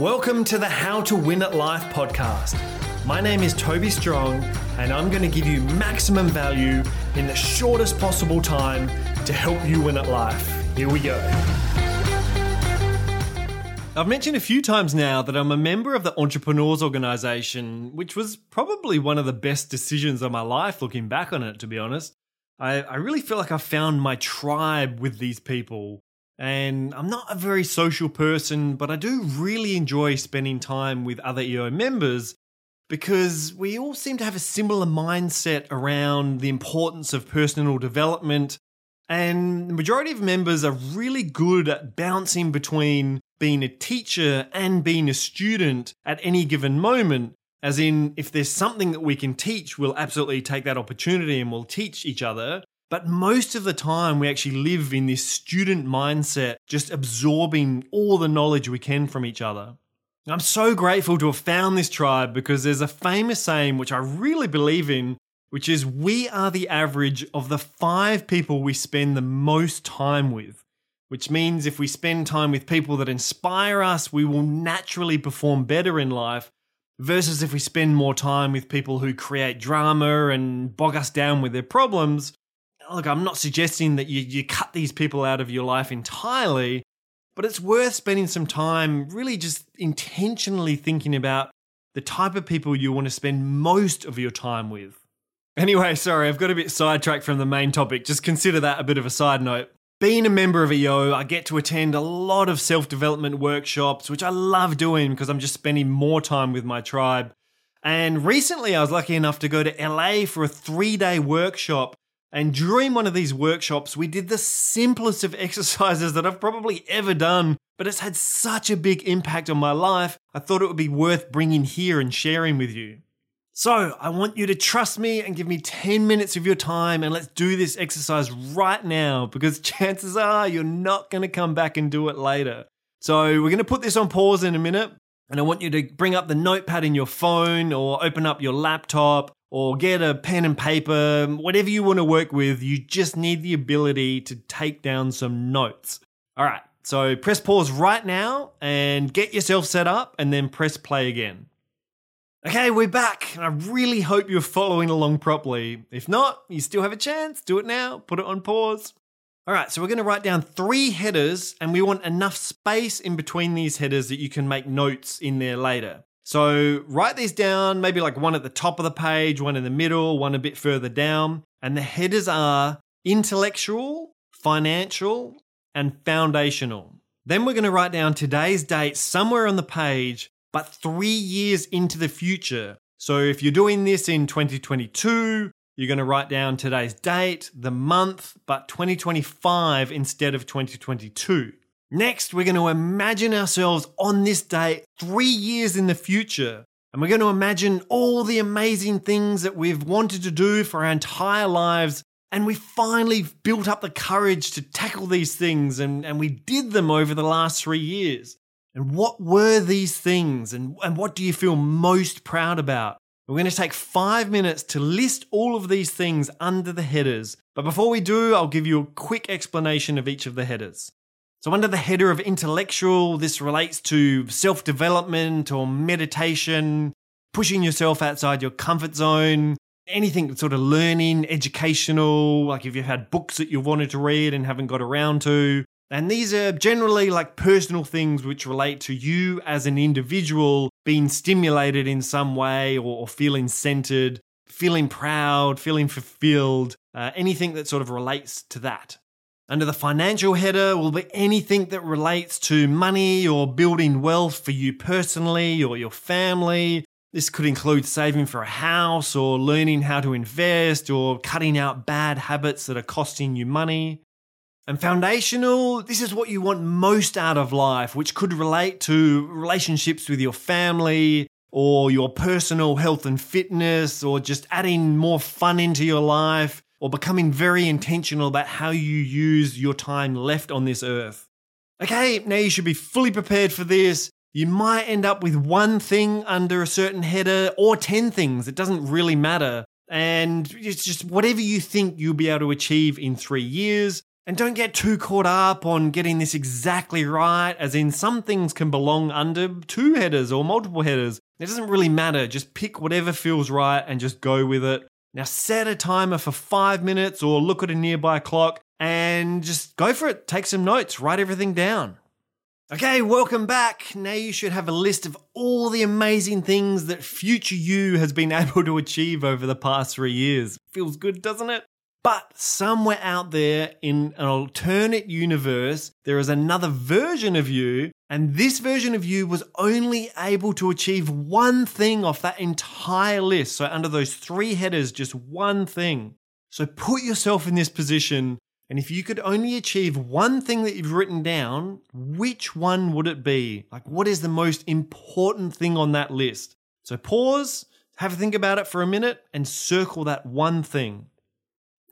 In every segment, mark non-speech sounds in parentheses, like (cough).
Welcome to the How to Win at Life podcast. My name is Toby Strong, and I'm going to give you maximum value in the shortest possible time to help you win at life. Here we go. I've mentioned a few times now that I'm a member of the Entrepreneurs Organization, which was probably one of the best decisions of my life looking back on it, to be honest. I, really feel like I found my tribe with these people. And I'm not a very social person, but I do really enjoy spending time with other EO members because we all seem to have a similar mindset around the importance of personal development. And the majority of members are really good at bouncing between being a teacher and being a student at any given moment. As in, if there's something that we can teach, we'll absolutely take that opportunity and we'll teach each other. But most of the time, we actually live in this student mindset, just absorbing all the knowledge we can from each other. I'm so grateful to have found this tribe because there's a famous saying which I really believe in, which is we are the average of the five people we spend the most time with. Which means if we spend time with people that inspire us, we will naturally perform better in life, versus if we spend more time with people who create drama and bog us down with their problems, look, I'm not suggesting that you, you cut these people out of your life entirely, but it's worth spending some time really just intentionally thinking about the type of people you want to spend most of your time with. Anyway, sorry, I've got a bit sidetracked from the main topic. Just consider that a bit of a side note. Being a member of EO, I get to attend a lot of self development workshops, which I love doing because I'm just spending more time with my tribe. And recently, I was lucky enough to go to LA for a three day workshop and during one of these workshops, we did the simplest of (laughs) exercises that I've probably ever done, but it's had such a big impact on my life, I thought it would be worth bringing here and sharing with you. So, I want you to trust me and give me 10 minutes of your time, and let's do this exercise right now because (laughs) chances are you're not going to come back and do it later. So, we're going to put this on pause in a minute, and I want you to bring up the notepad in your phone or open up your laptop or get a pen and paper, whatever you want to work with, you just need the ability to take down some notes. All right, so press pause right now and get yourself set up and then press play again. Okay, we're back. I really hope you're following along properly. If not, you still have a chance. Do it now, put it on pause. All right, so we're going to write down three headers and we want enough space in between these headers that you can make notes in there later. So write these down, maybe like one at the top of the page, one in the middle, one a bit further down. And the headers are intellectual, financial, and foundational. Then we're going to write down today's date somewhere on the page, but three years into the future. So if you're doing this in 2022, you're going to write down today's date, the month, but 2025 instead of 2022. Next, we're going to imagine ourselves on this day three years in the future. And we're going to imagine all the amazing things that we've wanted to do for our entire lives. And we finally built up the courage to tackle these things, and, and we did them over the last three years. And what were these things, and, and what do you feel most proud about? We're going to take five minutes to list all of these things under the headers. But before we do, I'll give you a quick explanation of each of the headers. So, under the header of intellectual, this relates to self development or meditation, pushing yourself outside your comfort zone, anything sort of learning, educational, like if you've had books that you've wanted to read and haven't got around to. And these are generally like personal things which relate to you as an individual being stimulated in some way or, feeling centered, feeling proud, feeling fulfilled, uh, anything that sort of relates to that. Under the financial header will be anything that relates to money or building wealth for you personally or your family. This could include saving for a house or learning how to invest or cutting out bad habits that are costing you money. And foundational, this is what you want most out of life, which could relate to relationships with your family or your personal health and fitness or just adding more fun into your life or becoming very intentional about how you use your time left on this earth. Okay, now you should be fully prepared for this. You might end up with one thing under a certain header or 10 things. It doesn't really matter. And it's just whatever you think you'll be able to achieve in three years. And don't get too caught up on getting this exactly right, as in some things can belong under two headers or multiple headers. It doesn't really matter. Just pick whatever feels right and just go with it. Now set a timer for five minutes or look at a nearby clock and just go for it. Take some notes, write everything down. Okay, welcome back. Now you should have a list of all the amazing things that future you has been (laughs) able to achieve over the past three years. Feels good, doesn't it? But somewhere out there in an alternate universe, there is another version of you, and this version of you was only able to achieve one thing off that entire list. So, under those three headers, just one thing. So, put yourself in this position, and if you could only achieve one thing that you've written down, which one would it be? Like, what is the most important thing on that list? So, pause, have a think about it for a minute, and circle that one thing.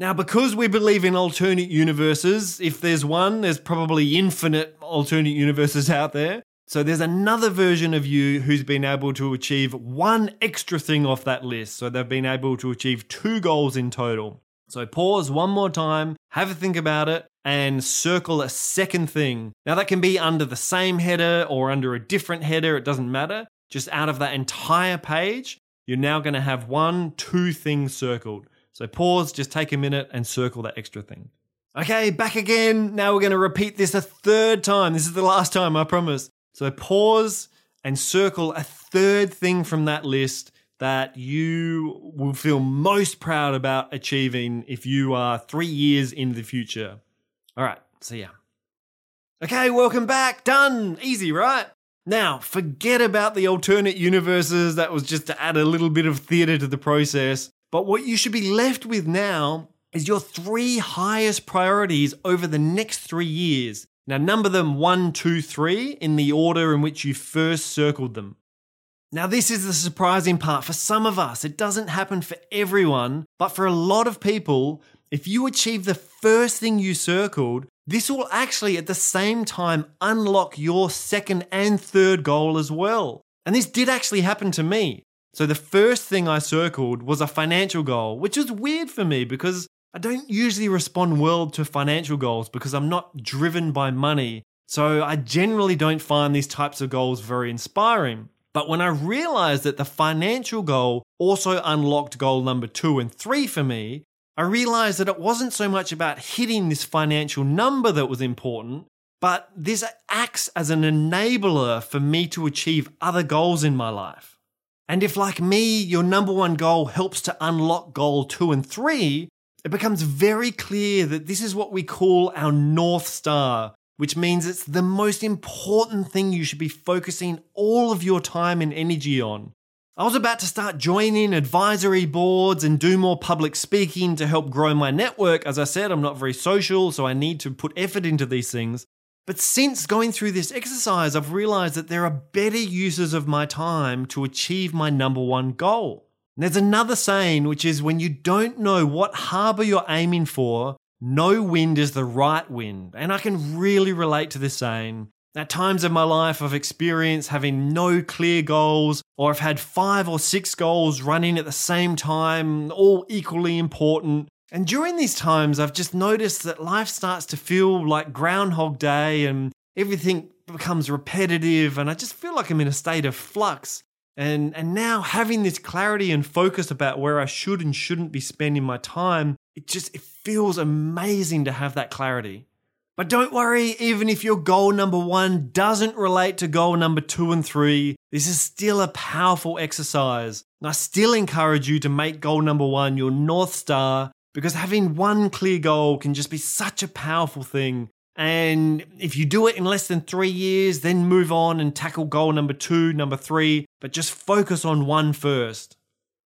Now, because we believe in alternate universes, if there's one, there's probably infinite alternate universes out there. So there's another version of you who's been able to achieve one extra thing off that list. So they've been able to achieve two goals in total. So pause one more time, have a think about it, and circle a second thing. Now, that can be under the same header or under a different header, it doesn't matter. Just out of that entire page, you're now going to have one, two things circled. So pause, just take a minute and circle that extra thing. Okay, back again. Now we're going to repeat this a third time. This is the last time, I promise. So pause and circle a third thing from that list that you will feel most proud about achieving if you are three years in the future. All right, see ya. Okay, welcome back. Done. Easy, right? Now, forget about the alternate universes. That was just to add a little bit of theatre to the process. But what you should be left with now is your three highest priorities over the next three years. Now, number them one, two, three in the order in which you first circled them. Now, this is the surprising part for some of us. It doesn't happen for everyone, but for a lot of people, if you achieve the first thing you circled, this will actually at the same time unlock your second and third goal as well. And this did actually happen to me. So the first thing I circled was a financial goal, which is weird for me because I don't usually respond well to financial goals because I'm not driven by money. So I generally don't find these types of goals very inspiring. But when I realized that the financial goal also unlocked goal number two and three for me, I realized that it wasn't so much about hitting this financial number that was important, but this acts as an enabler for me to achieve other goals in my life. And if, like me, your number one goal helps to unlock goal two and three, it becomes very clear that this is what we call our North Star, which means it's the most important thing you should be focusing all of your time and energy on. I was about to start joining advisory boards and do more public speaking to help grow my network. As I said, I'm not very social, so I need to put effort into these things. But since going through this exercise, I've realized that there are better uses of my time to achieve my number one goal. And there's another saying, which is when you don't know what harbor you're aiming for, no wind is the right wind. And I can really relate to this saying. At times in my life, I've experienced having no clear goals, or I've had five or six goals running at the same time, all equally important. And during these times, I've just noticed that life starts to feel like Groundhog Day and everything becomes repetitive. And I just feel like I'm in a state of flux. And, and now having this clarity and focus about where I should and shouldn't be spending my time, it just it feels amazing to have that clarity. But don't worry, even if your goal number one doesn't relate to goal number two and three, this is still a powerful exercise. And I still encourage you to make goal number one your North Star because having one clear goal can just be such a powerful thing. And if you do it in less than three years, then move on and tackle goal number two, number three, but just focus on one first.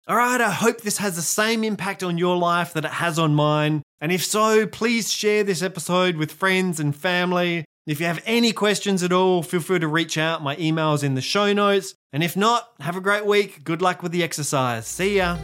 All right, I hope this has the same impact on your life that it has on mine. And if so, please share this episode with friends and family. If you have any questions at all, feel free to reach out. My email is in the show notes. And if not, have a great week. Good luck with the exercise. See ya.